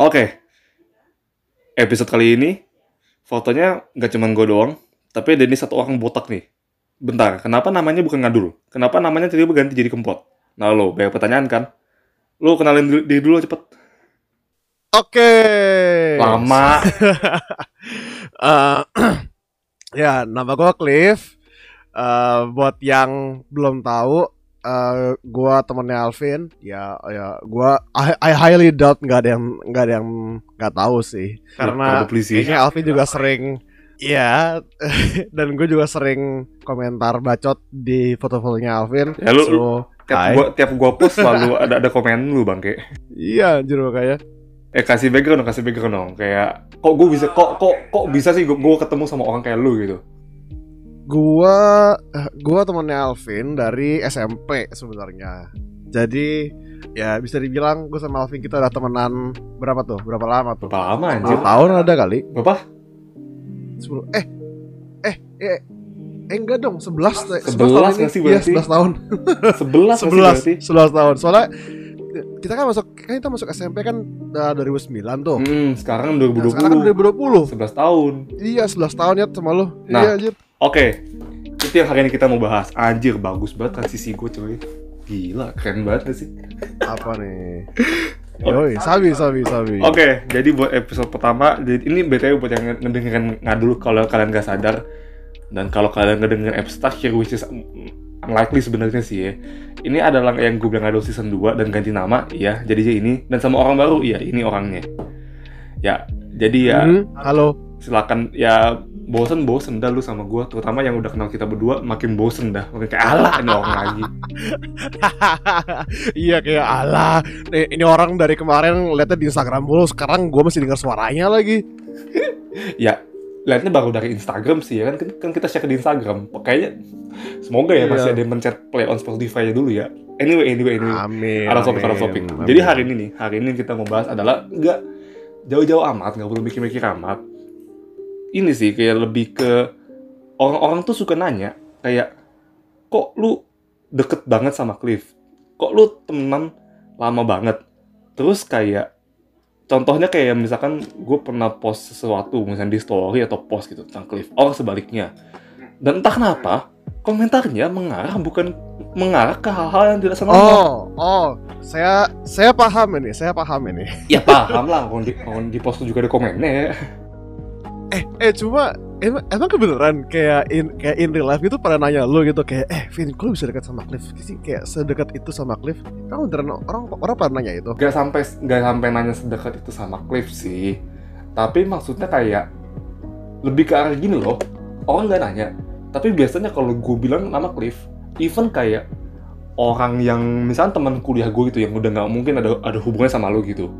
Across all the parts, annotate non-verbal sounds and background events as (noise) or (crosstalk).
Oke. Episode kali ini fotonya nggak cuma gue doang, tapi ada ini satu orang botak nih. Bentar, kenapa namanya bukan ngadul? Kenapa namanya tiba-tiba ganti jadi kempot? Nah lo, banyak pertanyaan kan? Lo kenalin diri, dulu cepet. Oke. Lama. (laughs) Eh, (clears throat) ya, nama gue Cliff. Eh, buat yang belum tahu, eh gue temennya Alvin. Ya, ya, gue I, I highly doubt nggak ada yang nggak ada yang nggak tahu sih. Karena kayaknya Alvin juga sering. Iya, (laughs) dan gue juga sering komentar bacot di foto-fotonya Alvin. Ya, lu- So, tiap Hai. gua tiap gua post selalu (laughs) ada ada komen lu bangke. iya, anjir makanya. Eh kasih background dong, kasih background dong. Kayak kok gue bisa kok kok kok bisa sih gue ketemu sama orang kayak lu gitu. Gua eh, gua temennya Alvin dari SMP sebenarnya. Jadi ya bisa dibilang gue sama Alvin kita udah temenan berapa tuh? Berapa lama tuh? Berapa lama anjir? 10 tahun ada kali. Berapa? 10 eh eh eh eh enggak dong 11 eh, 11 11 tahun ini. nggak sih Iya, berarti? 11 tahun. 11 sih berarti. 11 11 tahun. Soalnya kita kan masuk kan kita masuk SMP kan uh, 2009 tuh. Hmm, sekarang Nah, 2020. sekarang kan 2020. 11 tahun. Iya, 11 tahun ya sama lu. Nah. Iya, anjir. Oke, itu yang hari ini kita mau bahas. Anjir, bagus banget transisi gue coy. Gila, keren banget gak sih? Apa nih? (laughs) Yoi, sabi sabi sabi. Oke, jadi buat episode pertama, jadi ini BTW buat yang ngedengerin ngadul kalau kalian gak sadar. Dan kalau kalian ngedengerin episode terakhir, which is unlikely sebenarnya sih ya. Ini adalah yang gue bilang ngadul season 2 dan ganti nama, iya. Jadi ini, dan sama orang baru, iya ini orangnya. Ya, jadi ya Hmm, halo. silakan ya bosen bosen dah lu sama gua terutama yang udah kenal kita berdua makin bosen dah. Makin kayak alah ini orang lagi. (laughs) Iya kayak Allah. Nih, ini orang dari kemarin lihatnya di Instagram mulu sekarang gue masih dengar suaranya lagi. (laughs) Ya lihatnya baru dari Instagram sih ya kan? Kan kita share di Instagram. Kayaknya semoga ya Iya. masih ada yang mencet play on Spotify nya dulu ya. Anyway anyway anyway. Amin ada topik ada topik jadi hari ini nih hari ini kita mau bahas adalah nggak jauh-jauh amat nggak perlu mikir-mikir amat ini sih kayak lebih ke orang-orang tuh suka nanya kayak kok lu deket banget sama Cliff? Kok lu temenan lama banget? Terus kayak contohnya kayak misalkan gue pernah post sesuatu misalnya di story atau post gitu tentang Cliff or sebaliknya. Dan entah kenapa komentarnya mengarah bukan mengarah ke hal-hal yang tidak senang. Oh oh saya saya paham ini saya paham ini. Ya paham lah, orang di, orang di post juga ada komennya. ya. Eh eh cuma emang, emang kebenaran kayak in kayak in real life gitu pada nanya lu gitu kayak eh Vin kok bisa dekat sama Cliff sih kayak sedekat itu sama Cliff kan beneran orang orang pada nanya itu Gak sampai gak sampai nanya sedekat itu sama Cliff sih. Tapi maksudnya kayak lebih ke arah gini loh. Orang gak nanya. Tapi biasanya kalau gue bilang nama Cliff, even kayak orang yang misalnya teman kuliah gue gitu yang udah nggak mungkin ada ada hubungannya sama lo gitu.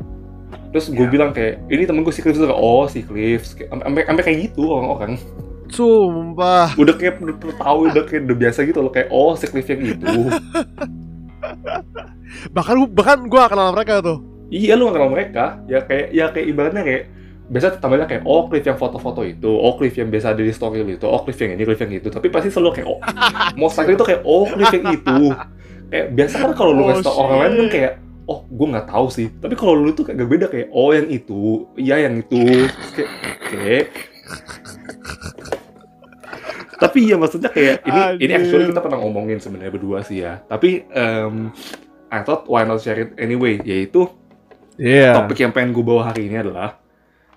Terus gue Ya. bilang kayak ini temen gue si Cliff Terus, oh si Cliff Kayak- sampai sampai kayak gitu orang-orang. Sumpah. Udah kayak udah, udah tahu udah kayak udah biasa gitu loh. Kayak oh si Cliff yang itu. (laughs) Bahkan bahkan gue kenal mereka tuh. Iya lu gak kenal mereka. Ya kayak ya kayak ibaratnya kayak biasa tambahnya kayak oh Cliff yang foto-foto itu. Oh Cliff yang biasa ada di story lu itu. Oh Cliff yang ini Cliff yang itu. Tapi pasti selalu kayak oh (laughs) most likely itu kayak oh Cliff yang itu. Kayak biasa kan kalau lu Oh, ngasih tau orang lain kan kayak oh gue nggak tahu sih. Tapi kalau lu tuh kayak gak beda kayak oh yang itu iya yang itu. Terus kayak oke. Tapi ya maksudnya kayak ini ini Anjir. actually kita pernah ngomongin sebenarnya berdua sih ya. Tapi em, I thought why not share it anyway? Yaitu iya. topik yang pengen gue bawa hari ini adalah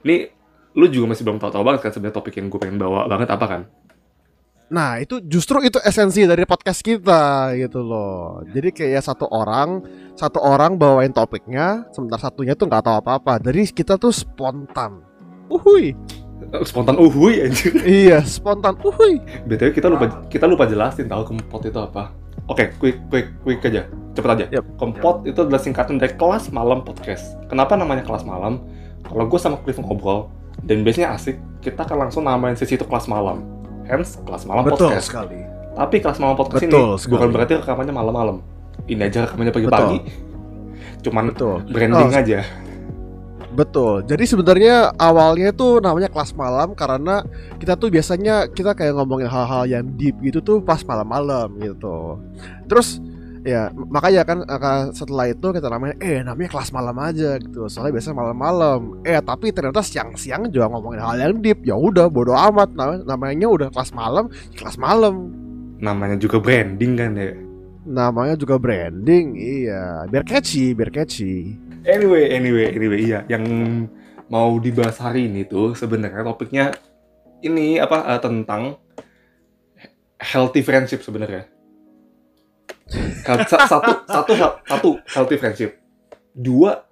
ini lu juga masih belum tahu-tahu banget kan sebenarnya topik yang gue pengen bawa banget apa kan Nah itu justru itu esensi dari podcast kita gitu loh. Jadi kayak satu orang, satu orang bawain topiknya, sementara satunya tuh nggak tahu apa-apa. Jadi kita tuh spontan. Uhui. Spontan uhui anjir (laughs) iya, spontan. Uhui. btw kita lupa kita lupa jelasin tahu kempot itu apa oke quick quick quick aja cepet aja Yap. kempot itu adalah singkatan dari kelas malam podcast kenapa namanya kelas malam kalau gue sama Cliff ngobrol dan biasanya asik kita akan langsung namain sesi itu kelas malam hence kelas malam podcast sekali. Tapi kelas malam podcast Betul ini sekali. bukan berarti rekamannya malam-malam. Ini aja rekamannya pagi-pagi. Cuman Betul. branding Oh, aja. Betul. Jadi sebenarnya awalnya tuh namanya kelas malam karena kita tuh biasanya kita kayak ngomongin hal-hal yang deep gitu tuh pas malam-malam gitu. Terus Ya, makanya kan setelah itu kita namanya eh namanya kelas malam aja gitu. Soalnya biasanya malam-malam. Eh tapi ternyata siang-siang juga ngomongin hal yang deep. Ya udah bodo amat namanya, namanya udah kelas malam, ya kelas malam. Namanya juga branding kan ya. Namanya juga branding, iya. Biar catchy, biar catchy. Anyway, anyway, anyway, iya. Yang mau dibahas hari ini tuh sebenarnya topiknya ini apa uh, tentang healthy friendship sebenarnya. Satu, satu, satu, healthy friendship. Dua,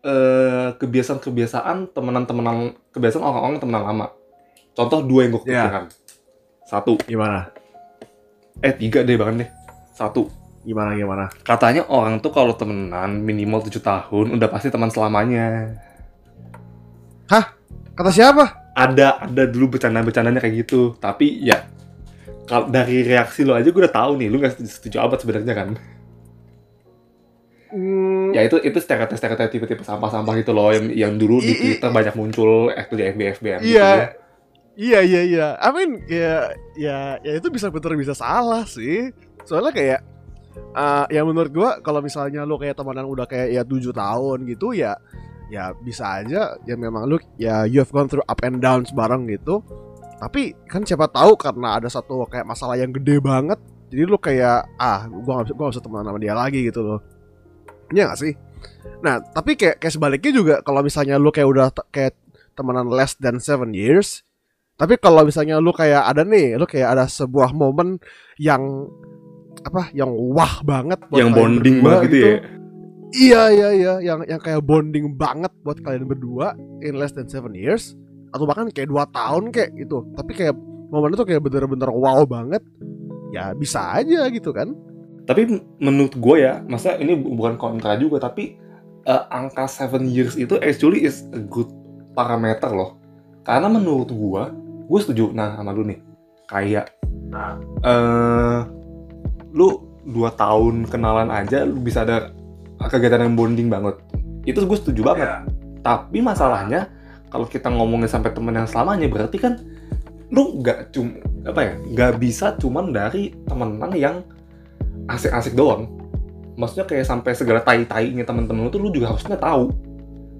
eh, kebiasaan-kebiasaan temenan-temenan, kebiasaan orang-orang temenan lama. Contoh dua yang gue Ya. kepikiran. Satu, Gimana? eh tiga deh bahkan deh. Satu, Gimana gimana? katanya orang tuh kalau temenan minimal 7 tahun udah pasti teman selamanya. Kata siapa? Ada, ada dulu bercanda-bercandanya kayak gitu. Tapi ya, kal- dari reaksi lo aja gue udah tahu nih, lu gak setuju abad sebenarnya kan. Hmm, Ya itu itu stereotip stereotip tipe-tipe sampah-sampah gitu loh yang yang dulu di Twitter banyak muncul eh, di FB FB gitu Iya. ya. Iya iya iya. I mean ya ya ya itu bisa bener bisa salah sih. Soalnya kayak eh ya menurut gua kalau misalnya lu kayak temenan udah kayak ya 7 tahun gitu ya ya bisa aja ya memang lu ya you have gone through up and downs bareng gitu. Tapi kan siapa tahu karena ada satu kayak masalah yang gede banget jadi lu kayak ah gua gak bisa, gua gak bisa temenan sama dia lagi gitu loh. Iya gak sih? Nah, tapi kayak kayak sebaliknya juga kalau misalnya lu kayak udah kayak temenan less than seven years tapi kalau misalnya lu kayak ada nih, lu kayak ada sebuah momen yang apa? Yang wah banget buat Yang bonding banget gitu ya. Iya iya iya, yang yang kayak bonding banget buat kalian berdua in less than seven years atau bahkan kayak dua tahun kayak gitu. Tapi kayak momen itu kayak bener-bener wow banget. Ya bisa aja gitu kan. Tapi menurut gue ya, masa ini bu- bukan kontra juga, tapi eh, angka 7 years itu actually is a good parameter loh. Karena menurut gue, gue setuju nah sama lu nih. Kayak eh lu dua tahun kenalan aja lu bisa ada kegiatan yang bonding banget. Itu gue setuju banget. Tapi masalahnya kalau kita ngomongin sampai temen yang selamanya berarti kan lu nggak cum apa ya nggak bisa cuman dari temenan yang asik-asik doang. Maksudnya kayak sampai segala tai-tainya temen-temen lu tuh lu juga harusnya tahu.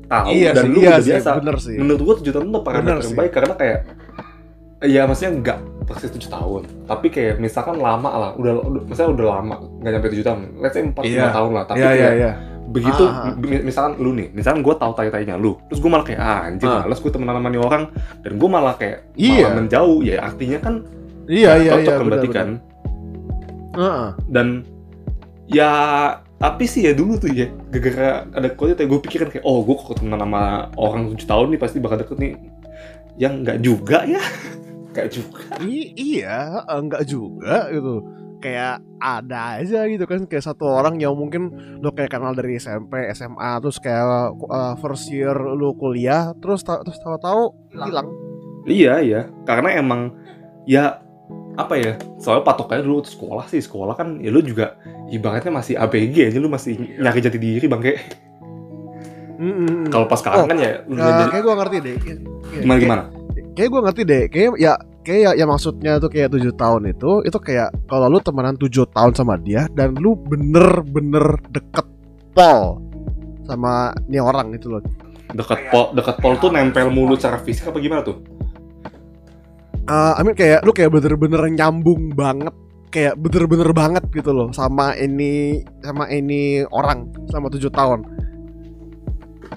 Tahu dan lu iya udah sih, biasa. bener sih. Menurut gua 7 tahun Bener parameter yang sih. baik karena kayak ya maksudnya nggak persis 7 tahun. Tapi kayak misalkan lama lah, udah, udah misalnya udah lama nggak nyampe 7 tahun. Let's say 4 Iya. 5 tahun lah. Tapi Iya iya kayak iya. Begitu Ah, ah. mi- misalkan lu nih, misalkan gua tahu tai-tainya lu, terus gua malah kayak ah, anjir Ah. males gua temenan sama nih orang dan gua malah kayak Iya. malah menjauh ya artinya kan Iya nggak iya cocok iya. kan berarti kan Heeh. dan ya tapi sih ya dulu tuh ya gara-gara ada quote gue pikiran kayak oh gue kok temenan sama orang 7 tahun nih pasti bakal deket nih yang nggak juga ya (laughs) kayak juga I- iya, enggak juga gitu. Kayak ada aja gitu kan kayak satu orang yang mungkin lu kayak kenal dari SMP, SMA, terus kayak uh, first year lu kuliah, terus ta- terus tahu-tahu hilang. iya iya karena emang ya apa ya soalnya patokannya dulu sekolah sih sekolah kan ya lu juga ibaratnya masih ABG aja lu masih nyari jati diri bang kayak Mm-mm. kalau pas sekarang Oh, kan ya Nah, jadi kayak gue ngerti deh. Gimana kayak- gimana Kayak gue ngerti deh. Kayak ya kayak ya, ya maksudnya tuh kayak tujuh tahun itu itu kayak kalau lu temenan tujuh tahun sama dia dan lu bener-bener deket pol sama nih orang gitu loh. deket pol deket pol tuh nempel mulu secara fisik apa gimana tuh Eh, I mean kayak lu kayak bener-bener nyambung banget kayak bener-bener banget gitu loh sama ini sama ini orang selama tujuh tahun.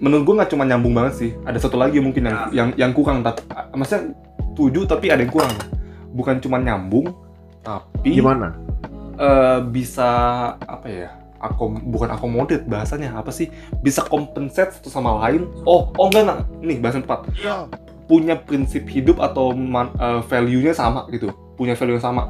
menurut gue nggak cuma nyambung banget sih ada satu lagi mungkin yang yang yang kurang tapi maksudnya tujuh tapi ada yang kurang bukan cuma nyambung tapi Gimana? eh, bisa apa ya akom bukan akomodir bahasanya apa sih bisa compensate satu sama lain oh oh enggak nah nih bahasa tepat punya prinsip hidup atau man- eh, value-nya sama gitu punya value yang sama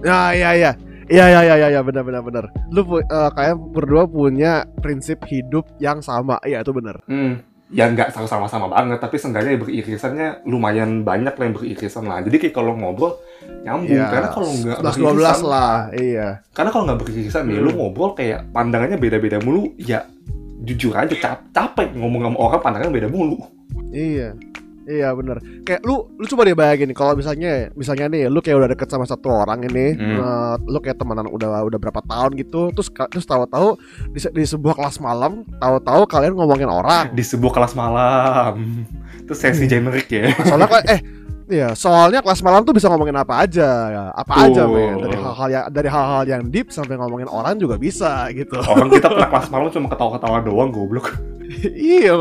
Ya ya ya. Iya ya ya ya ya benar benar benar. Lu pu- eh, kayak berdua punya prinsip hidup yang sama. Iya itu benar. Hmm, ya nggak sama-sama banget, tapi seenggaknya beririsannya lumayan banyak lah yang beririsan lah. Jadi kayak kalau ngobrol nyambung, Iya. karena kalau nggak 11 12 beririsan, lah. Iya. karena kalau nggak beririsan nih, Hmm. lu ngobrol kayak pandangannya beda-beda mulu, ya jujur aja cap capek ngomong sama orang pandangan beda mulu. Iya. Iya bener Kayak lu Lu coba deh bayangin Kalau misalnya Misalnya nih Lu kayak udah deket sama satu orang ini Hmm. eh, Lu kayak temenan udah udah berapa tahun gitu Terus terus tahu-tahu di, di sebuah kelas malam Tahu-tahu kalian ngomongin orang Di sebuah kelas malam. Itu sesi generik ya. (laughs) Soalnya kal- eh Iya, soalnya kelas malam tuh bisa ngomongin apa aja, ya. apa aja, Betul. men. Dari hal-hal yang dari hal-hal yang deep sampai ngomongin orang juga bisa gitu. Orang kita pernah kelas malam cuma ketawa-ketawa doang goblok. (laughs) iya.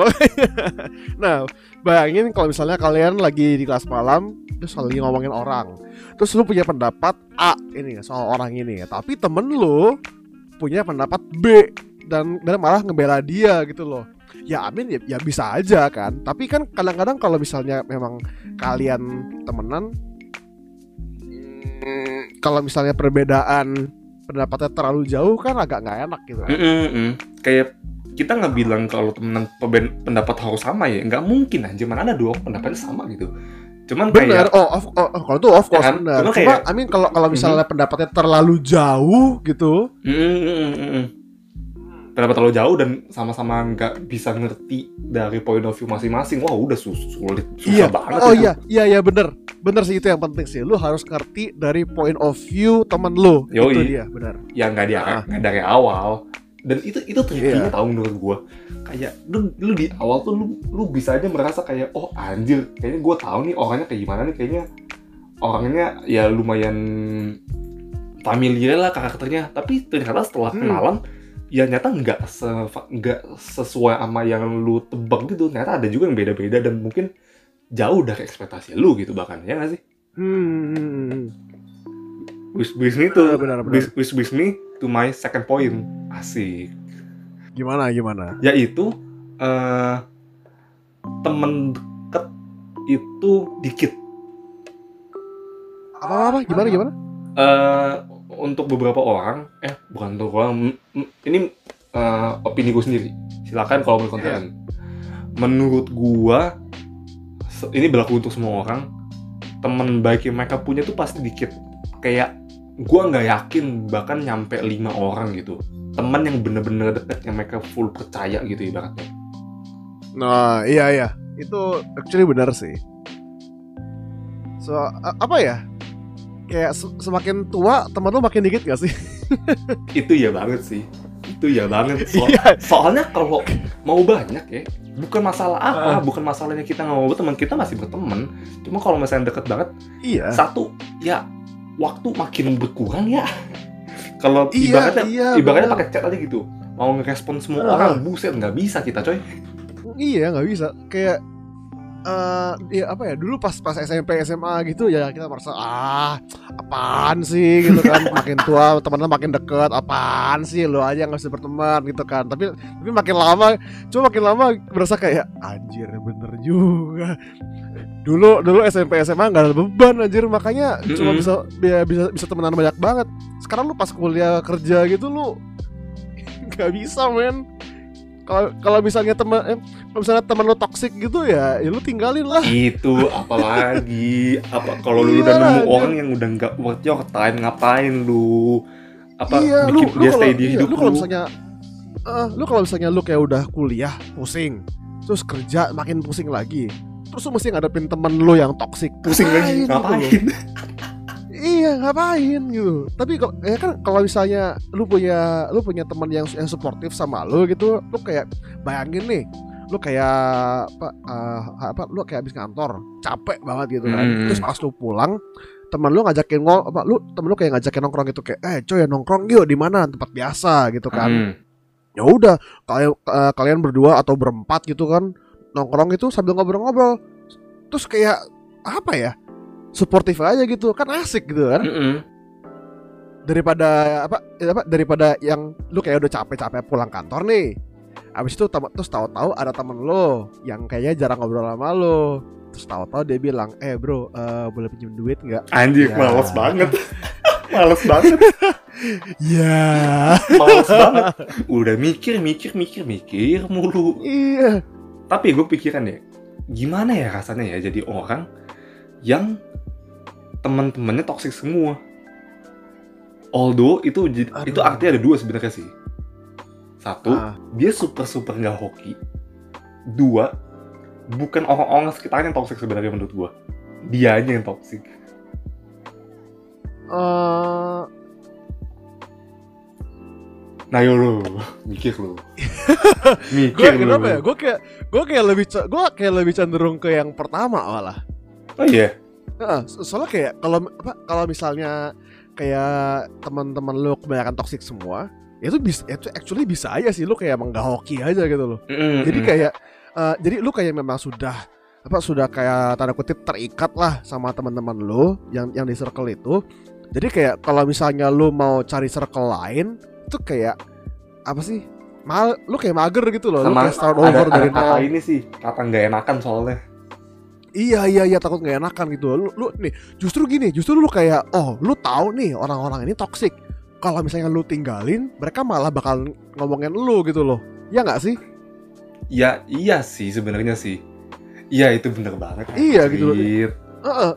Nah, bayangin kalau misalnya kalian lagi di kelas malam terus lagi ngomongin orang. Terus lu punya pendapat A ini soal orang ini, tapi temen lu punya pendapat B dan dan malah ngebela dia gitu loh. Ya amin ya, ya bisa aja kan. Tapi kan kadang-kadang kalau misalnya memang kalian temenan mm, kalau misalnya perbedaan pendapatnya terlalu jauh kan agak nggak enak gitu kan. Mm-mm-mm. Kayak kita nggak bilang kalau peben- pendapat harus sama ya, nggak mungkin aja. Mana ada dua pendapatnya sama gitu. Cuman Bener, kayak oh, of, oh, oh, kalau itu of course kan? bener. Cuma Cuma, kayak- I mean kalau kalau misalnya pendapatnya terlalu jauh gitu, Mm-mm-mm-mm. pendapat terlalu jauh dan sama-sama nggak bisa ngerti dari point of view masing-masing. Wah udah sus- sulit, susah iya, banget oh itu. iya, iya iya bener, bener sih itu yang penting sih. Lu harus ngerti dari point of view temen lu. Yoi. Itu dia, bener. yang nggak dia Ah. nggak dari awal dan itu itu tricky Iya. tau menurut gua kayak lu lu di awal tuh lu lu bisa aja merasa kayak oh anjir kayaknya gua tahu nih orangnya kayak gimana nih kayaknya orangnya ya lumayan familiar lah karakternya tapi ternyata setelah Hmm. kenalan ya nyata nggak se nggak sesuai sama yang lu tebak gitu ternyata ada juga yang beda-beda dan mungkin jauh dari ekspektasi lu gitu bahkan ya nggak sih Hmm, which brings me to Benar, benar. me to my second point. Asik. Gimana gimana? yaitu eh temen deket itu dikit. Apa apa gimana gimana? eh untuk beberapa orang eh bukan untuk orang ini eh, opini gue sendiri. Silakan kalau mau konten. Menurut gua ini berlaku untuk semua orang. Temen baik yang mereka punya tuh pasti dikit. Kayak gua nggak yakin bahkan nyampe lima orang gitu teman yang bener-bener deket yang mereka full percaya gitu ibaratnya Nah, iya iya. Itu actually benar sih. So, apa ya? Kayak se- semakin tua teman lu makin dikit gak sih? (laughs) itu ya banget sih itu ya banget So- Iya. soalnya kalau mau banyak ya bukan masalah apa Ah. bukan masalahnya kita nggak mau berteman kita masih berteman cuma kalau misalnya deket banget Iya. satu ya waktu makin berkurang ya. (laughs) Kalau Iya, ibaratnya iya, ibaratnya pakai chat aja gitu. Mau ngerespon semua Ah. orang buset nggak bisa kita coy. Iya nggak bisa. Kayak eh ya apa ya dulu pas pas SMP SMA gitu ya kita merasa ah apaan sih? gitu kan (laughs) makin tua temennya makin deket apaan sih? Lo aja nggak bisa berteman gitu kan. Tapi tapi makin lama cuma makin lama berasa kayak anjir bener juga. Dulu dulu SMP SMA nggak ada beban anjir. Makanya cuma Mm-mm. bisa bisa bisa bisa temenan banyak banget. Sekarang lu pas kuliah kerja gitu lu (laughs) nggak bisa men kalau kalau misalnya teman eh, kalau misalnya teman lu toksik gitu ya, ya lu tinggalin lah. itu apalagi apa kalau lu Iya, udah nemu orang yang udah nggak worth your time ngapain lu apa iya, lu, bikin lu dia kalau stay di iya, hidup lu kalau lu misalnya eh, lu kalau misalnya lu kayak udah kuliah pusing, terus kerja makin pusing lagi. Terus lu mesti ngadepin temen lu yang toksik. pusing lagi ngapain Iya ngapain gitu. Tapi kalau ya kan kalau misalnya lu punya lu punya teman yang yang suportif sama lu gitu, lu kayak bayangin nih, lu kayak apa eh, apa lu kayak habis kantor, capek banget gitu kan. Hmm. Terus pas lu pulang, teman lu ngajakin ngol apa lu temen lu kayak ngajakin nongkrong gitu kayak eh coy nongkrong yuk di mana tempat biasa gitu kan. Hmm. Ya udah, kalian eh, kalian berdua atau berempat gitu kan nongkrong itu sambil ngobrol-ngobrol. Terus kayak apa ya? Suportif aja gitu, kan asik gitu kan Mm-mm. daripada apa ya apa daripada yang lu kayak udah capek-capek pulang kantor nih abis itu terus tahu-tahu ada temen lo yang kayaknya jarang ngobrol sama lo terus tahu-tahu dia bilang eh bro eh, boleh pinjam duit nggak Anjir, Ya. males (laughs) banget. males banget, ya males (laughs) banget. Udah mikir, mikir, mikir, mikir mulu. iya Tapi gue pikiran ya, gimana ya rasanya ya jadi orang yang teman-temannya toxic semua. Although itu Aduh. itu artinya ada dua sebenarnya sih. Satu, Ah, dia super super nggak hoki. Dua, bukan orang-orang sekitarnya yang toxic sebenarnya menurut gue dianya yang toxic Eh, nah yo lo mikir lo gue (laughs) mikir lo kenapa ya? Gue kayak gue kayak lebih gue kayak lebih cenderung ke yang pertama malah. oh iya Heeh, so- soalnya kayak kalau apa kalau misalnya kayak teman-teman lu kebanyakan toxic semua, itu bisa itu actually bisa aja sih lu kayak emang gak hoki aja gitu loh. Mm-mm, Jadi mm. kayak eh, jadi lu kayak memang sudah apa sudah kayak tanda kutip terikat lah sama teman-teman lu yang yang di circle itu. Jadi kayak kalau misalnya lu mau cari circle lain itu kayak apa sih? Mal, lu kayak mager gitu loh, lu sama kayak start ada, over ada dari kata nol. ini sih kata nggak enakan soalnya Iya iya iya takut nggak enakan gitu. Lu, lu nih justru gini, justru lu kayak oh lu tahu nih orang-orang ini toxic. Kalau misalnya lu tinggalin, mereka malah bakal ngomongin lu gitu loh. Ya nggak sih? ya iya sih sebenarnya sih iya itu bener banget Iya, gitu loh.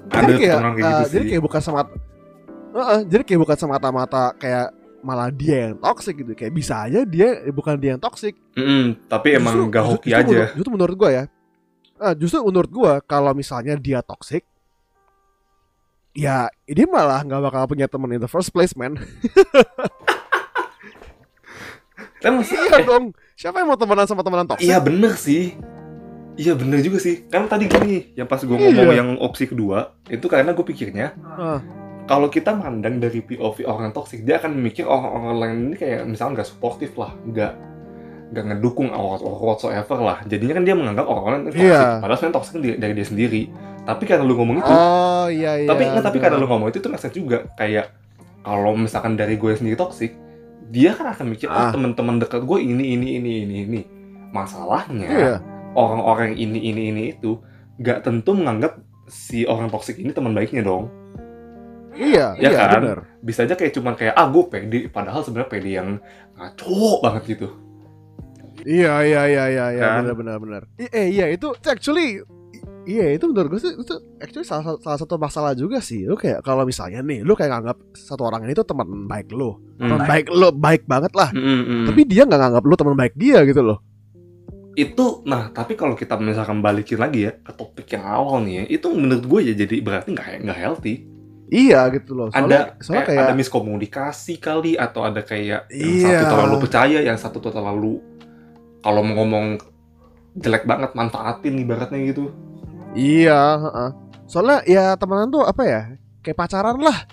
Jadi kayak, eh, gitu sih. kayak bukan sama Heeh, jadi kayak bukan semata-mata kayak malah dia yang toxic gitu. Kayak bisa aja dia bukan dia yang toxic. Mm-mm, tapi emang Justru- gak hoki justru aja Menurut, justru menurut gua ya. Ah, justru menurut gua kalau misalnya dia toxic ya ini malah nggak bakal punya teman in the first place man (laughs) iya dong siapa yang mau temenan sama temenan toxic Iya bener sih. Iya bener juga sih. Kan tadi gini, yang pas gue Iya. ngomong yang opsi kedua, itu karena gue pikirnya Ah, kalau kita mandang dari POV orang toxic, dia akan mikir orang-orang lain ini kayak misalnya nggak suportif lah, nggak nggak ngedukung or or whatsoever lah. Jadinya kan dia menganggap orang-orang toxic, Iya. padahal sebenarnya toxic dari, dari dia sendiri. Tapi karena lu ngomong itu, oh iya iya tapi nggak, tapi karena lu ngomong itu itu sense juga kayak kalau misalkan dari gue sendiri toxic, dia kan akan mikir Ah. oh teman-teman dekat gue ini ini ini ini ini. Masalahnya iya orang-orang ini ini ini itu nggak tentu menganggap si orang toksik ini teman baiknya dong iya Ya iya kan? bener bisa aja kayak cuman kayak ah gue pede padahal sebenarnya pede yang ngaco banget gitu iya iya iya iya iya Kan? bener bener I- eh iya itu actually iya itu menurut gue sih itu actually salah, salah satu masalah juga sih lu kayak kalau misalnya nih lu kayak nganggap satu orang ini tuh teman baik lu teman Hmm. baik lu baik banget lah Mm, mm, mm. tapi dia nggak nganggap lu teman baik dia gitu loh itu nah tapi kalau kita misalkan balikin lagi ya ke topik yang awal nih ya itu menurut gue ya jadi berarti nggak nggak healthy iya gitu loh soalnya, ada soalnya kayak, kayak ada miskomunikasi kali atau ada kayak yang Iya. satu terlalu percaya yang satu tuh terlalu kalau mau ngomong jelek banget manfaatin ibaratnya gitu Iya, heeh. Soalnya ya temenan tuh apa ya? Kayak pacaran lah.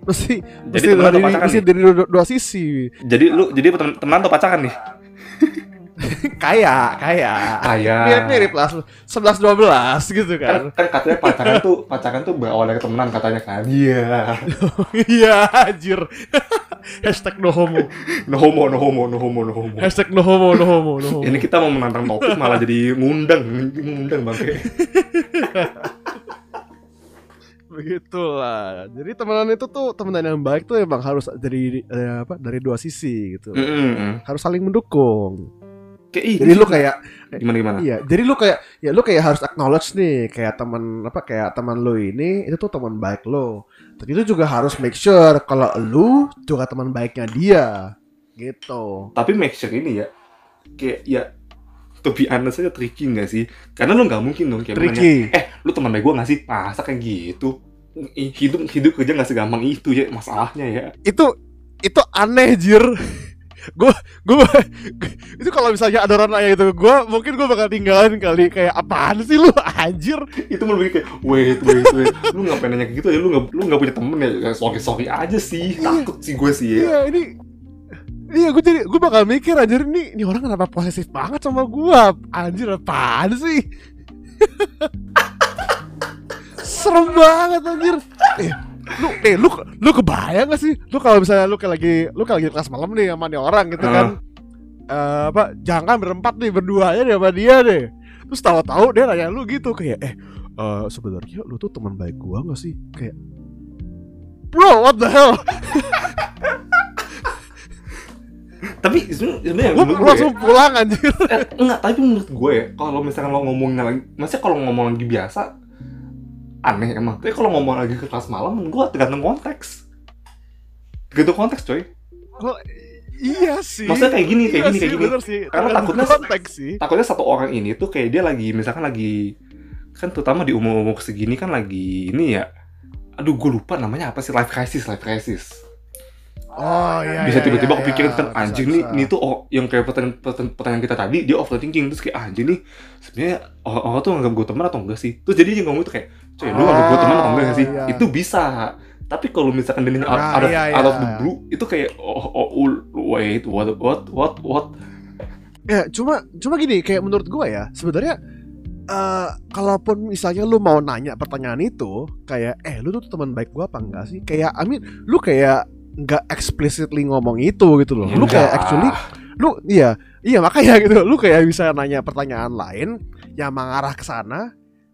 Mesti jadi mesti dari, mesti dari dua, dua sisi. jadi lu jadi temen- temenan atau pacaran nih (laughs) kayak, kayak. kayak Mirip-mirip lah. 11 12 gitu kan, kan. kan katanya pacaran tuh pacaran tuh berawal dari temenan katanya kan iya (laughs) Iya, anjir. (laughs) Hashtag no homo. no homo no homo no homo no homo Hashtag no homo, no homo, no homo. ini kita mau menantang topik malah jadi ngundang ngundang bangke (laughs) Begitulah. Jadi temenan itu tuh temenan yang baik tuh emang harus dari eh, apa? Dari dua sisi gitu. Mm-mm. Harus saling mendukung. kayak ih, Jadi lu kayak gimana gimana Iya, jadi lu kayak ya lu kayak harus acknowledge nih kayak teman apa kayak teman lu ini itu tuh teman baik lo. Lu juga harus make sure kalau lu juga teman baiknya dia. Gitu. tapi make sure ini ya kayak ya to be honest aja tricky nggak sih karena lu nggak mungkin dong kayak Tricky. eh lu teman baik gue nggak sih masa kayak gitu hidup hidup kerja nggak segampang itu ya masalahnya ya Itu itu aneh jir. (laughs) gue gue (laughs) itu kalau misalnya ada orang nanya itu gue mungkin gue bakal tinggalin kali kayak apaan sih lu (laughs) anjir? Itu lebih kayak wait wait wait lu ngapain nanya kayak gitu ya lu nggak lu nggak punya temen ya? Ya, sorry sorry aja sih takut sih gue sih ya. Iya ini iya gue jadi gue bakal mikir anjir ini ini orang kenapa posesif banget sama gue anjir apaan sih? (laughs) Serem banget anjir. Eh, lu eh lu lu kebayang gak sih? Lu kalau misalnya lu kayak lagi lu kayak lagi kelas malam nih sama nih orang gitu kan Eh, apa jangan berempat nih berdua aja deh sama dia deh. Terus tahu-tahu dia nanya lu gitu kayak eh eh, sebenarnya lu tuh teman baik gua gak sih? Kayak bro what the hell? Tapi sebenarnya gue gue ya, langsung pulang anjir. Eh, enggak tapi menurut gue ya kalau misalkan lo ngomongnya lagi maksudnya kalau ngomong lagi biasa aneh emang tapi kalau ngomong lagi ke kelas malam gue tergantung konteks tergantung konteks coy Iya sih. Maksudnya kayak gini, kayak Iya gini, sih, kayak gini. bener sih. Karena takutnya- konteks sih. takutnya satu orang ini tuh kayak dia lagi misalkan lagi kan terutama di umur-umur segini kan lagi ini ya aduh gue lupa namanya apa sih life crisis life crisis Oh iya. bisa iya, tiba-tiba iya, kepikiran iya. kan Bisa, anjing nih bisa. ini tuh oh, yang kayak pertanyaan, pertanyaan, pertanyaan kita tadi dia overthinking terus kayak anjing nih sebenarnya orang, orang tuh nganggap gue teman atau enggak sih terus jadi dia ngomong tuh kayak coy lu nganggap gue teman atau enggak sih Oh, iya. itu bisa tapi kalau misalkan dia out, Nah, out of, iya, out of iya. the blue itu kayak oh, oh, oh wait what what what what Ya, cuma cuma gini, kayak menurut gua ya, sebenarnya eh kalaupun misalnya lu mau nanya pertanyaan itu, kayak eh lu tuh teman baik gua apa enggak sih? Kayak I mean, lu kayak nggak explicitly ngomong itu gitu loh. Lu kayak actually lu iya, iya makanya gitu. Lu kayak bisa nanya pertanyaan lain yang mengarah ke sana,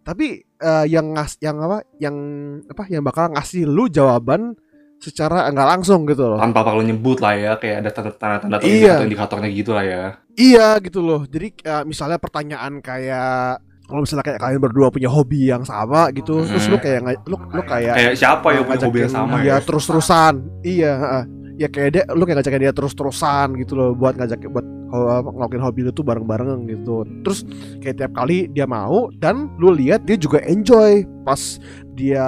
tapi eh, yang ngas yang apa? Yang apa? Yang bakal ngasih lu jawaban secara nggak langsung gitu loh. tanpa perlu nyebut lah ya kayak ada tanda-tanda atau Iya. indikator-indikatornya gitu lah ya Iya gitu loh. Jadi eh, misalnya pertanyaan kayak kalau misalnya kayak kalian berdua punya hobi yang sama gitu, Hmm. terus lu kayak nga- lu lu kayak kayak siapa yang punya hobi yang sama dia ya terus-terusan. Iya, heeh. Ya kayak dia lu kayak ngajakin dia terus-terusan gitu loh buat ngajak buat ngelakuin hobi lu tuh bareng-bareng gitu. Terus kayak tiap kali dia mau dan lu lihat dia juga enjoy pas dia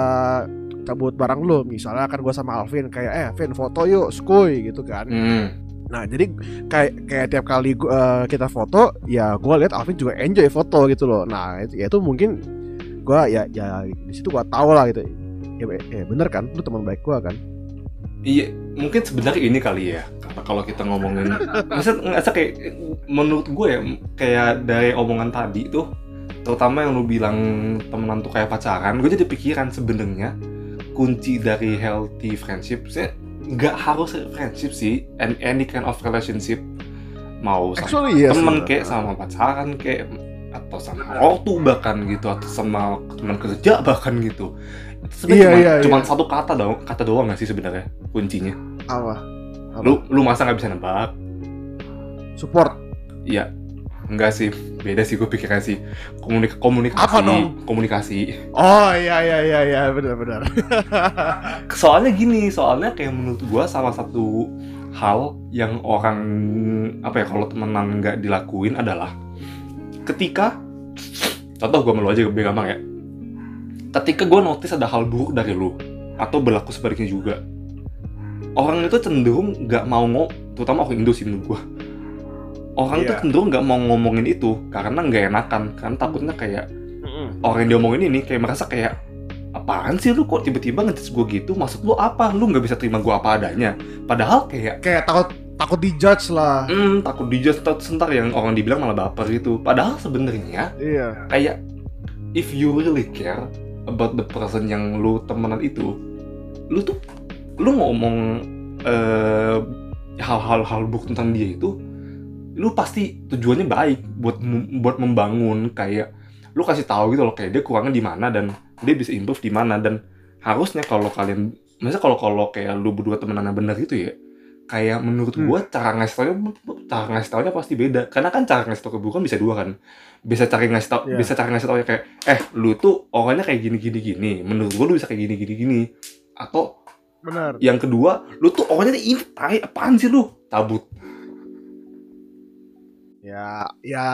cabut bareng lu. Misalnya kan gua sama Alvin kayak eh Vin foto yuk, skuy gitu kan. Hmm. Nah jadi kayak kayak tiap kali gua, eh, kita foto ya gue lihat Alvin juga enjoy foto gitu loh. Nah itu, ya itu mungkin gue ya ya di situ gue tahu lah gitu. Ya, ya bener kan, lu teman baik gue kan. Iya, mungkin sebenarnya ini kali ya. Karena kalau kita ngomongin, ngerasa kayak menurut gue ya, kayak dari omongan tadi tuh, terutama yang lu bilang temenan tuh kayak pacaran, gue jadi pikiran sebenarnya kunci dari healthy friendship, saya nggak harus friendship sih, and any kind of relationship mau sama Actually iya temen sih. kayak sama pacaran kayak atau sama ortu bahkan gitu atau sama teman kerja bahkan gitu itu sebenarnya Iya, cuma, iya, cuma iya. satu kata doang kata doang nggak sih sebenarnya kuncinya apa? Apa? lu lu masa nggak bisa nebak Support. iya enggak sih beda sih gue pikirnya sih Komunik komunikasi Apa dong? komunikasi Oh iya iya iya iya benar benar. (laughs) soalnya gini soalnya kayak menurut gue salah satu hal yang orang apa ya kalau temenan nggak dilakuin adalah ketika contoh gue malu aja lebih gampang ya ketika gue notice ada hal buruk dari lu atau berlaku sebaliknya juga. Orang itu cenderung nggak mau ngomong terutama orang Indo sih gue orang itu Iya. cenderung nggak mau ngomongin itu karena nggak enakan. Karena takutnya kayak orang yang diomongin ini kayak merasa kayak apaan sih lu kok tiba-tiba ngejudge gue gitu? Maksud lu apa? Lu nggak bisa terima gue apa adanya. Padahal kayak Kayak takut takut dijudge lah. hmm, takut dijudge atau sentar yang orang dibilang malah baper gitu. Padahal sebenarnya Iya. kayak if you really care about the person yang lu temenan itu lu tuh lu ngomong eh, hal-hal hal buruk tentang dia itu lu pasti tujuannya baik buat buat membangun kayak lu kasih tahu gitu loh kayak dia kurangnya di mana dan dia bisa improve di mana. Dan harusnya kalau kalian masa kalau kalau kayak lu berdua temenan yang bener gitu ya kayak menurut Hmm. gua cara ngasih taunya cara ngasih taunya pasti beda karena kan cara ngasih tau keburukan bisa dua kan bisa cari ngasih tau Iya. bisa cara ngasih tau kayak eh lu tuh orangnya kayak gini gini gini menurut gua lu bisa kayak gini gini gini atau Benar. yang kedua lu tuh orangnya ini tai apaan sih lu tabut Ya, ya,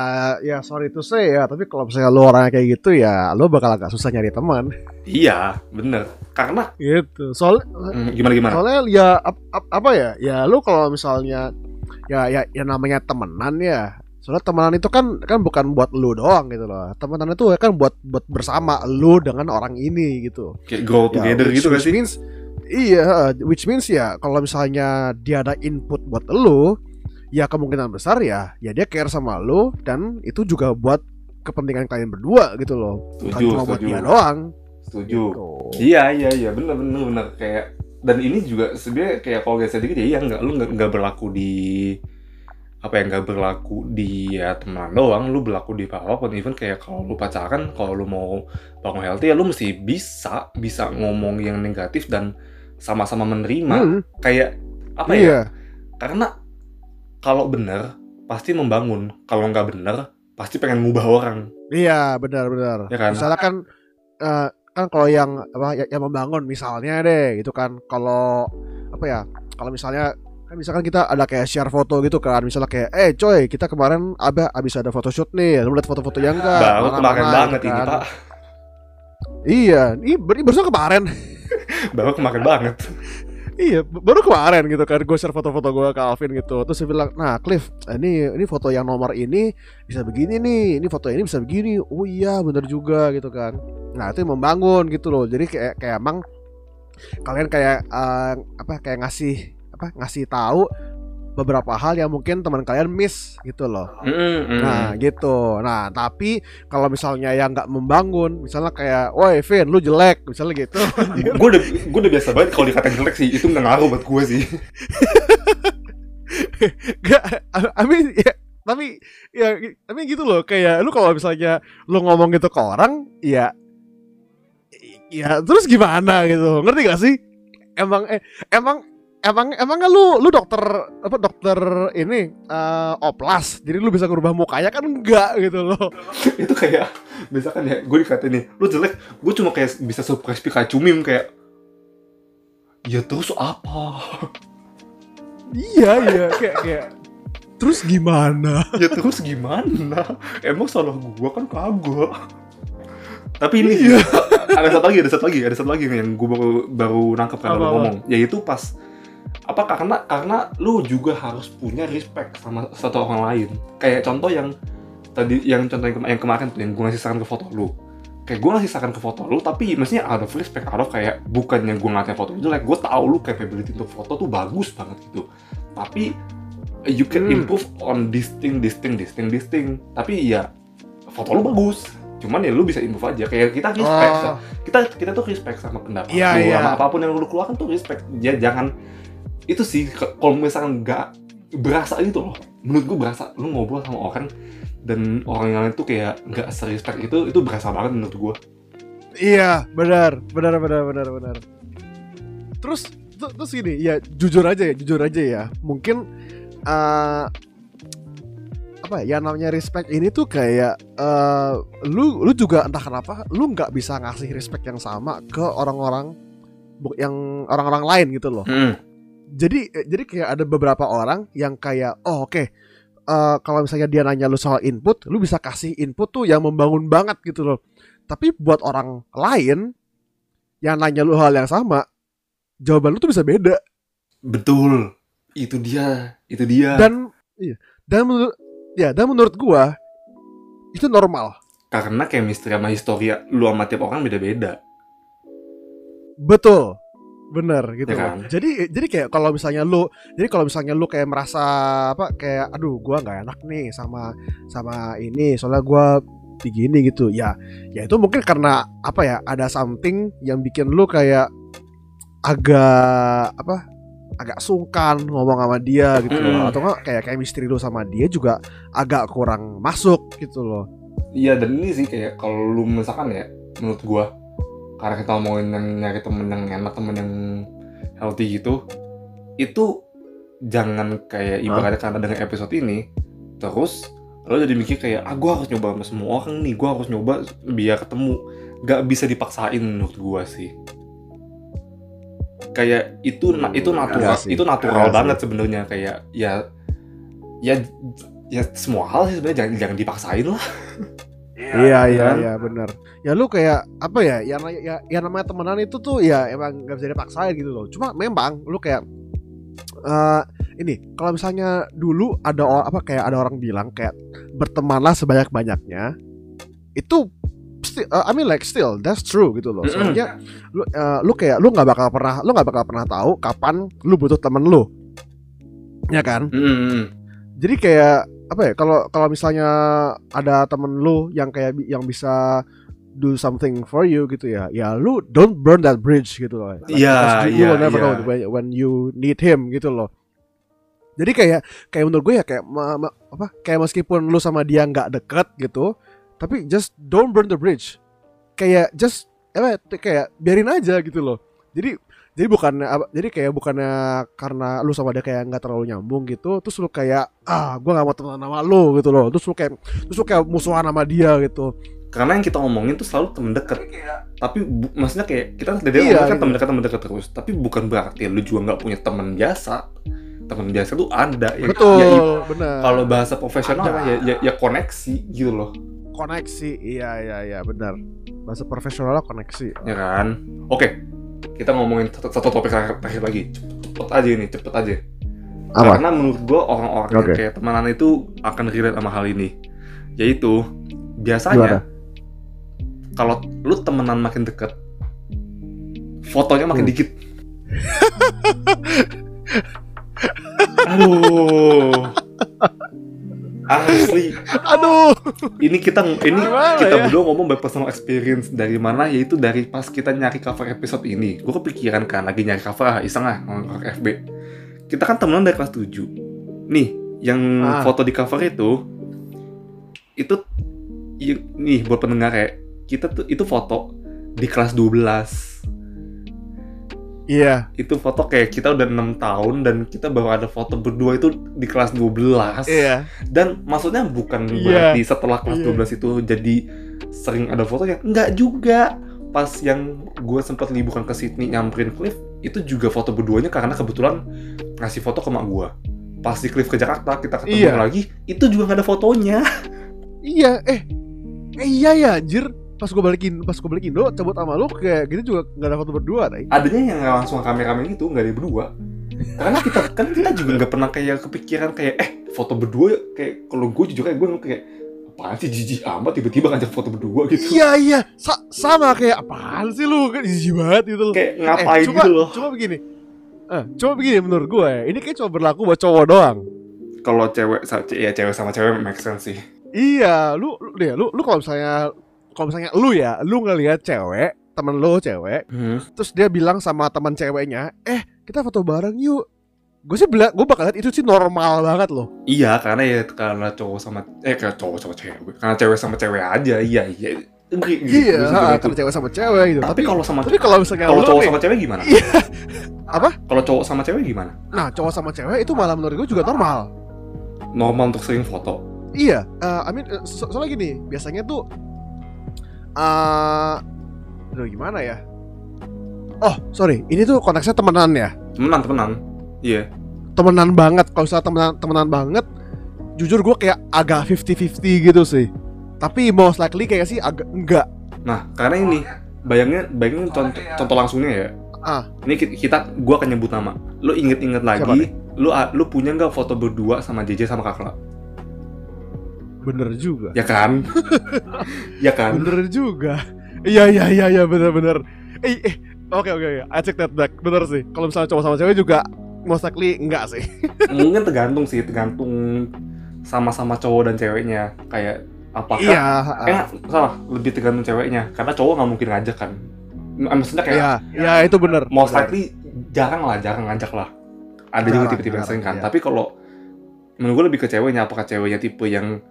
ya sorry to say ya, tapi kalau misalnya lo orangnya kayak gitu ya, lo bakal agak susah nyari teman. iya bener karena Gitu. Soal, hmm, gimana gimana soalnya ya ap- ap- apa ya, ya lo kalau misalnya ya ya ya namanya temenan ya. Soalnya temenan itu kan kan bukan buat lo doang gitu loh. Temenan itu kan buat buat bersama lo dengan orang ini gitu. kayak grow Ya, together which- gitu which sih means, iya, which means ya kalau misalnya dia ada input buat lo, ya kemungkinan besar ya, ya dia care sama lo dan itu juga buat kepentingan kalian berdua gitu loh, bukan cuma buat dia doang. setuju. Gitu. Iya iya iya. Bener bener bener. Kayak dan ini juga sebenarnya kayak kalau gak sedikit ya iya nggak lu nggak berlaku di apa ya nggak berlaku di ya teman doang. Lu berlaku di apa pun. Even kayak kalau lu pacaran kalau lu mau bangun healthy ya lu mesti bisa bisa ngomong yang negatif dan sama-sama menerima. Hmm, kayak apa ya? Iya, karena kalau bener pasti membangun. Kalau nggak bener pasti pengen ngubah orang. Iya benar-benar. Ya kan? Misalnya kan, eh, kan kalau yang apa ya- yang membangun misalnya deh gitu kan, kalau apa ya, kalau misalnya kan misalkan kita ada kayak share foto gitu kan. Misalnya kayak eh coy kita kemarin ada abis ada photoshoot nih. Lu lihat foto-fotonya enggak? Baru kemarin gitu banget ini kan. pak. Iya ini ber- baru kemarin. (laughs) Baru kemarin banget iya baru kemarin gitu kan gue share foto-foto gue ke Alvin gitu. Terus dia bilang nah Cliff ini ini foto yang nomor ini bisa begini nih ini foto ini bisa begini. Oh iya bener juga gitu kan. Nah itu yang membangun gitu loh. Jadi kayak kayak emang kalian kayak eh, apa kayak ngasih apa ngasih tahu beberapa hal yang mungkin teman kalian miss gitu loh Mm, mm. Nah gitu. Nah tapi kalau misalnya yang nggak membangun, misalnya kayak, woi Vin, lu jelek, misalnya gitu. (laughs) gue udah gue udah biasa banget kalau dikatain jelek sih itu nggak ngaruh buat gue sih (laughs) Gak, I mean, ya, tapi ya, tapi gitu loh. Kayak lu kalau misalnya lu ngomong gitu ke orang, ya, ya terus gimana gitu? Ngerti gak sih? Emang, eh, emang, emang, emang lu, lu dokter apa dokter ini eh, oplas, jadi lu bisa ngerubah mukanya kan enggak gitu loh. (laughs) itu kayak misalkan ya gue dikatain nih lu jelek gue cuma kayak bisa surprise Pikachu meme kayak ya terus apa iya iya kayak kayak terus gimana? (laughs) ya terus gimana emang salah gue kan kagak tapi ini Iya. (laughs) ada satu lagi ada satu lagi ada satu lagi yang gue baru baru nangkep kan apa? ngomong yaitu pas apa karena karena lu juga harus punya respect sama satu orang lain. Kayak contoh yang tadi yang contoh yang, kema- yang kemarin tuh yang gue ngasih saran ke foto lu. Kayak gue ngasih saran ke foto lu tapi mestinya out of respect out of kayak bukannya gue ngatain foto lu jelek gue tahu lu capability untuk foto tuh bagus banget gitu. Tapi you can Hmm. improve on this thing this thing this thing this thing. Tapi ya foto lu bagus. Cuman ya lu bisa improve aja. Kayak kita respect Oh, kita kita tuh respect sama pendapat Iya, lu iya. sama apa pun yang lu keluarkan tuh respect. Ya jangan itu sih kalau misalkan nggak berasa gitu loh menurut gue berasa lu ngobrol sama orang dan orang yang lain tuh kayak nggak serespect itu itu berasa banget menurut gue iya, benar, benar, benar, benar, benar. Terus, terus gini, ya jujur aja ya, jujur aja ya. Mungkin eh apa ya namanya respect ini tuh kayak eh lu lu juga entah kenapa lu nggak bisa ngasih respect yang sama ke orang-orang yang orang-orang lain gitu loh. Jadi eh, jadi kayak ada beberapa orang yang kayak oh oke eh, kalau misalnya dia nanya lu soal input lu bisa kasih input tuh yang membangun banget gitu loh. Tapi buat orang lain yang nanya lu hal yang sama jawaban lu tuh bisa beda. Betul. Itu dia itu dia. Dan iya dan menurut ya dan menurut gua itu normal. Karena chemistry sama historia lu sama tiap orang beda-beda. Betul bener gitu Ya loh. kan? jadi jadi kayak kalau misalnya lu jadi kalau misalnya lu kayak merasa apa kayak aduh gua nggak enak nih sama sama ini soalnya gua begini gitu ya ya itu mungkin karena apa ya ada something yang bikin lu kayak agak apa agak sungkan ngomong sama dia gitu loh atau enggak kayak kayak misteri lu sama dia juga agak kurang masuk gitu loh Iya dan ini sih kayak kalau lu misalkan ya menurut gua karena kita yang nyari temen yang enak temen yang healthy gitu itu jangan kayak ibaratnya karena dengan episode ini terus lo jadi mikir kayak ah gua harus nyoba sama semua orang nih gua harus nyoba biar ketemu. Gak bisa dipaksain menurut gua sih. Kayak itu na- itu natural itu natural Enggak sih. banget sebenarnya kayak ya ya ya semua hal sih sebenarnya jangan jangan dipaksain lah (laughs) Iya iya kan? iya benar. Ya lu kayak apa ya? Ya ya, ya namanya temenan itu tuh ya emang gak bisa dipaksain gitu loh. Cuma memang lu kayak eh ini kalau misalnya dulu ada orang apa kayak ada orang bilang kayak bertemanlah sebanyak banyaknya itu still, I mean like still that's true gitu loh. Soalnya lu eh, lu kayak lu nggak bakal pernah lu nggak bakal pernah tahu kapan lu butuh temen lu. Ya kan? Jadi kayak apa ya kalau kalau misalnya ada temen lu yang kayak yang bisa do something for you gitu ya ya lu don't burn that bridge gitu loh. Iya, iya, iya. when, when you need him gitu loh. Jadi kayak kayak menurut gue ya kayak ma- ma- apa kayak meskipun lu sama dia nggak deket gitu tapi just don't burn the bridge. Kayak just apa kayak biarin aja gitu loh. Jadi jadi bukannya apa- jadi kayak bukannya karena lu sama dia kayak nggak terlalu nyambung gitu terus lu kayak ah gua nggak mau temenan sama lu gitu loh. Terus lu kayak terus lu kayak musuhan sama dia gitu. Karena yang kita omongin tuh selalu temen deket. Tapi bu- maksudnya kayak kita dari Iya, kan gitu. temen dekat temen dekat terus. Tapi bukan berarti lu juga nggak punya temen biasa. Teman biasa tuh ada ya, betul ya, benar. kalau bahasa profesional Ada. ya, ya ya koneksi gitu loh. Koneksi iya iya iya benar. Bahasa profesionalnya koneksi. Ya kan? Oke kita ngomongin satu, satu topik terakhir lagi. Cepet aja ini cepet aja. Apa? Karena menurut gua orang-orang yang Oke. kayak temenan itu akan relate sama hal ini. Yaitu biasanya kalau lu temenan makin deket fotonya makin Hmm. dikit. (laughs) Aduh asli. Aduh. Ini kita ini Gimana kita ya? berdua ngomong by personal experience dari mana yaitu dari pas kita nyari cover episode ini. Gue kepikiran kan lagi nyari cover ah iseng cover FB kita kan temenan dari kelas 7 nih yang Ah. foto di cover itu itu nih buat pendengar ya kita tuh itu foto di kelas 12 iya. Itu foto kayak kita udah enam tahun dan kita baru ada foto berdua itu di kelas 12 iya. Dan maksudnya bukan Iya. berarti setelah kelas Iya. 12 itu jadi sering ada fotonya enggak juga. Pas yang gue sempat liburan ke Sydney nyamperin Cliff itu juga foto berduanya karena kebetulan ngasih foto ke mak gue pas di Cliff ke Jakarta kita ketemu Iya. lagi itu juga nggak ada fotonya. (laughs) Iya eh eh iya ya anjir pas gue balikin pas gue balikin Indo cabut sama lu kayak gitu juga nggak ada foto berdua deh adanya yang langsung kameramen gitu nggak ada berdua. Karena kita kan kita juga nggak pernah kayak kepikiran kayak eh foto berdua kayak kalau gue jujur kayak gue kayak apaan sih jijik amat tiba-tiba ngajak foto berdua gitu. Iya iya. Sa- sama kayak apaan sih lu? Kan jijik banget gitu. Loh kayak ngapain coba, gitu loh. coba begini. Eh, coba begini menurut gue ya. Ini kayak cuma berlaku buat cowok doang. Kalau cewek ya cewek sama cewek make sense sih. Iya, lu lu deh, lu lu kalau misalnya kalau misalnya lu ya, lu ngelihat cewek, temen lu cewek, terus dia bilang sama teman ceweknya, "Eh, kita foto bareng yuk." Gue sih bilang, gue bakal lihat itu sih normal banget loh. Iya, karena ya karena cowok sama eh kayak cowok sama cewek. Karena cewek sama cewek aja. Iya, iya. Agree. Iya, Gue setuju ha, itu. karena cewek sama cewek gitu. Tapi kalau sama tapi kalau misalnya kalau cowok nih, sama cewek gimana? Iya. (laughs) Apa? Kalau cowok sama cewek gimana? nah cowok sama cewek itu malah menurut gue juga normal. Normal untuk sering foto. Iya, eh, I mean, eh, so soalnya gini, biasanya tuh, eh, aduh gimana ya? Oh, sorry, ini tuh konteksnya temenan ya. Temenan, temenan. Iya. temenan banget kalau misalnya temenan temenan banget jujur gue kayak agak 50-50 gitu sih tapi most likely kayak sih agak enggak Nah, karena ini bayangnya bayangin contoh, contoh langsungnya ya. ah Ini ki- kita gua akan nyebut nama. Lu inget-inget Siapa lagi, lu a- lu punya nggak foto berdua sama JJ sama Kakla? Bener juga Ya kan? ya kan? bener juga iya iya iya iya bener bener eh eh oke oke oke I take that back bener sih kalau misalnya cowok sama cewek juga most likely enggak sih Mungkin tergantung sih, tergantung sama-sama cowok dan ceweknya. Kayak apakah iya Eh, nggak, salah, lebih tergantung ceweknya. Karena cowok nggak mungkin ngajak kan. M- Maksudnya kayak iya iya itu bener most Bener. likely jarang lah, jarang ngajak lah. Ada juga tipe-tipe yang sering kan. iya. Tapi kalau menurut gue lebih ke ceweknya, apakah ceweknya tipe yang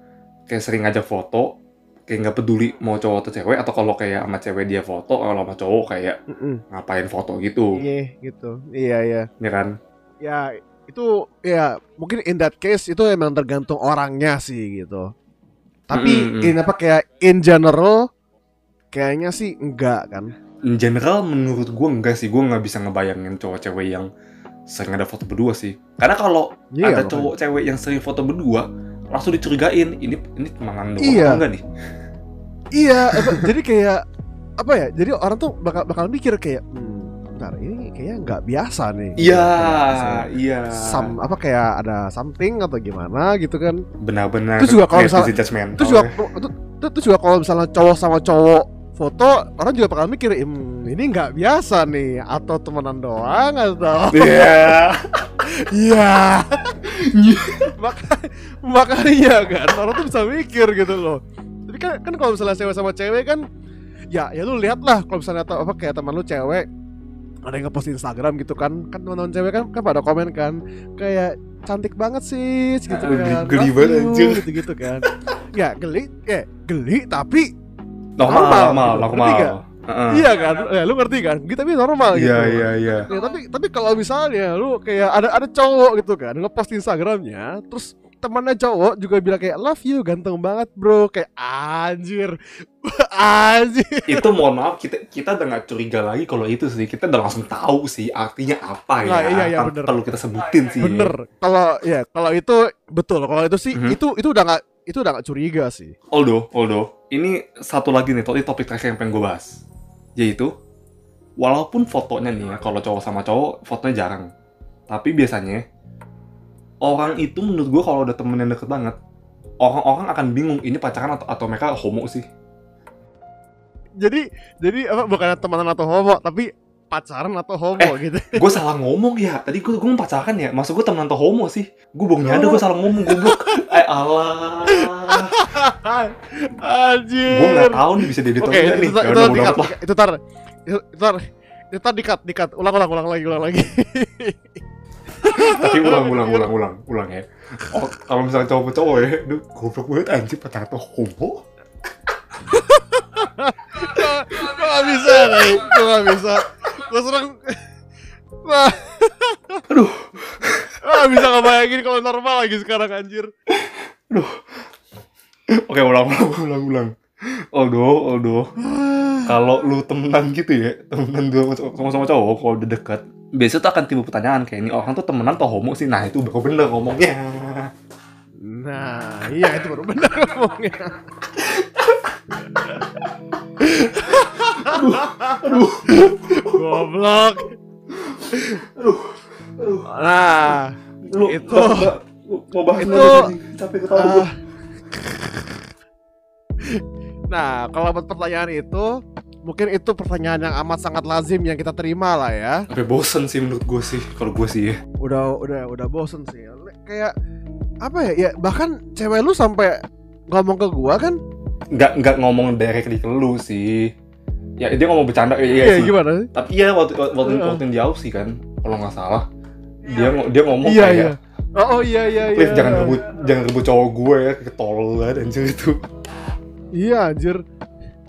kayak sering ngajak foto, kayak nggak peduli mau cowok atau cewek, atau kalau kayak sama cewek dia foto, kalau sama cowok kayak Mm-mm. ngapain foto gitu, iya gitu iya iya ya kan? ya itu ya mungkin in that case itu emang tergantung orangnya sih gitu tapi Mm, mm, mm. in apa kayak in general kayaknya sih enggak kan In general menurut gue enggak sih, gue nggak bisa ngebayangin cowok cewek yang sering ada foto berdua sih. Karena kalau Iya, ada cowok cewek yang sering foto berdua langsung dicurigain ini ini temenan doang Iya. enggak nih? Iya apa- jadi kayak apa ya jadi orang tuh bakal bakal mikir kayak hmm, bentar ini kayaknya nggak biasa nih. Iya Kayak iya. Some apa kayak ada something atau gimana gitu kan. Benar-benar Terus juga kalau kayak misal- busy judgmental terus juga itu, itu- juga kalau misalnya cowok sama cowok foto orang juga bakal mikir hmm, ini nggak biasa nih atau temenan doang atau iya (laughs) Iya. Maka, makanya kan orang tuh bisa mikir gitu loh. Tapi kan kan kalau misalnya cewek sama cewek kan ya ya lu lihat lah kalau misalnya apa kayak teman lu cewek ada yang ngepost di Instagram gitu kan kan teman-teman cewek kan kan pada komen kan kayak cantik banget sih gitu kan geli banget, anjir. gitu gitu kan ya geli ya geli tapi normal Normal, normal normal Gak? Heeh. iya kan? Ya lu ngerti kan? Gitu tapi normal gitu. iya iya. Iya Ya, tapi tapi kalau misalnya lu kayak ada ada cowok gitu kan ngepost Instagramnya terus temannya cowok juga bilang kayak love you ganteng banget bro. Kayak anjir. (laughs) Anjir. Itu mohon maaf kita kita udah nggak curiga lagi kalau itu sih. Kita udah langsung tahu sih artinya apa ya. Nah, iya, iya, bener. perlu kita sebutin sih. Bener. Kalau ya kalau itu betul. Kalau itu sih Mhm. itu itu udah nggak itu udah nggak curiga sih. Aldo Aldo ini satu lagi nih topik topik terakhir yang pengen gue bahas yaitu walaupun fotonya nih ya kalau cowok sama cowok fotonya jarang. Tapi biasanya orang itu menurut gue kalau udah temen yang deket banget orang-orang akan bingung ini pacaran atau, atau mereka homo sih. Jadi jadi apa bukan temenan atau homo tapi pacaran atau homo Eh. gitu. gue salah ngomong ya. Tadi gue gue pacaran ya. Maksud gue temen atau homo sih. Gue baru nyadar gue salah ngomong goblok. (laughs) Eh Allah. Anjir. Gue nggak tahu nih bisa diedit enggak nih. itu, Ya itu, itu, dikat, lah. itu tar itu itu tar itu tar dikat dikat. Ulang ulang ulang lagi ulang lagi. Tapi ulang (laughs) ulang ulang ulang ulang ya. Oh, kalau misalnya cowok cowok ya duh goblok banget anjir pacaran atau homo (laughs) gue gak bisa nih gue gak bisa? Gue serang Wah. Aduh. Gak bisa ngebayangin kalau normal lagi sekarang anjir? Oke ulang ulang ulang ulang. Aldo Aldo. Kalau lu temenan gitu ya temenan dua sama sama cowok kalau udah dekat biasanya tuh akan timbul pertanyaan kayak ini orang tuh temenan atau homo sih? Nah itu baru bener ngomongnya. Nah, iya itu baru benar ngomongnya. Goblok. Nah, lu Itu- mau bahas itu- ah. nah kalau buat pertanyaan itu, mungkin itu pertanyaan yang amat sangat lazim yang kita terima lah ya. sampai bosen sih menurut gue sih kalau gue sih ya Udah, udah, udah bosen sih. Kayak apa ya? Ya bahkan cewek lu sampai ngomong ke gua kan? Nggak nggak ngomong directly ke lu sih ya dia ngomong bercanda iya, iya Iya, sih gimana sih? tapi iya waktu waktu Iya. waktu yang di Aussie kan kalau nggak salah dia dia ngomong Iya, kayak iya. Oh, oh iya iya iya. please jangan rebut jangan rebut cowok gue ya ketol banget anjir itu Iya anjir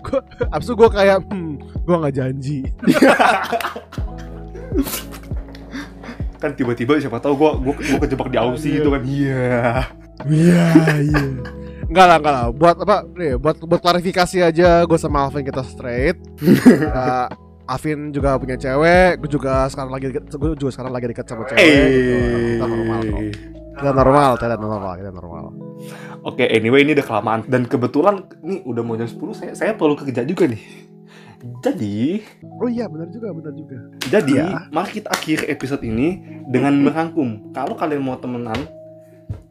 Gua, abis itu gue kayak hmm, Gue gak janji (laughs) kan tiba-tiba siapa tahu gue gue gue kejebak di Aussie Iya. gitu kan iya Iya iya Enggak lah enggak lah Buat apa nih, Buat buat klarifikasi aja Gue sama Alvin kita straight (laughs) Eh, Alvin juga punya cewek Gue juga sekarang lagi deket Gue juga sekarang lagi dekat sama cewek gitu. Kita normal kok Kita normal Kita normal Kita normal Oke, anyway ini udah kelamaan dan kebetulan nih udah mau jam 10 saya saya perlu kerja juga nih. Jadi, Oh iya benar juga benar juga jadi Iya. mari kita akhiri episode ini dengan merangkum. Kalau kalian mau temenan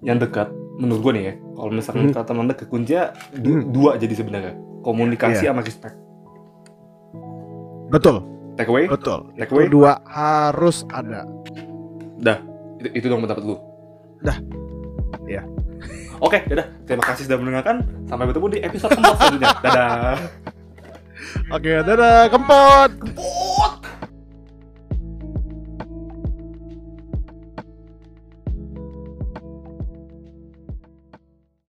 yang dekat, menurut gue nih ya, kalau misalnya Hmm. kalau teman dekat kuncinya du- Hmm. dua jadi sebenarnya. Komunikasi Iya. sama respect. Betul Take away, Betul take Itu away. dua harus ada Itu, itu dong pendapat lu. Dah. Iya. Oke, dadah. Terima kasih sudah mendengarkan. Sampai bertemu di episode keempat selanjutnya. Dadah. (laughs) Oke dadah Kempot Oh.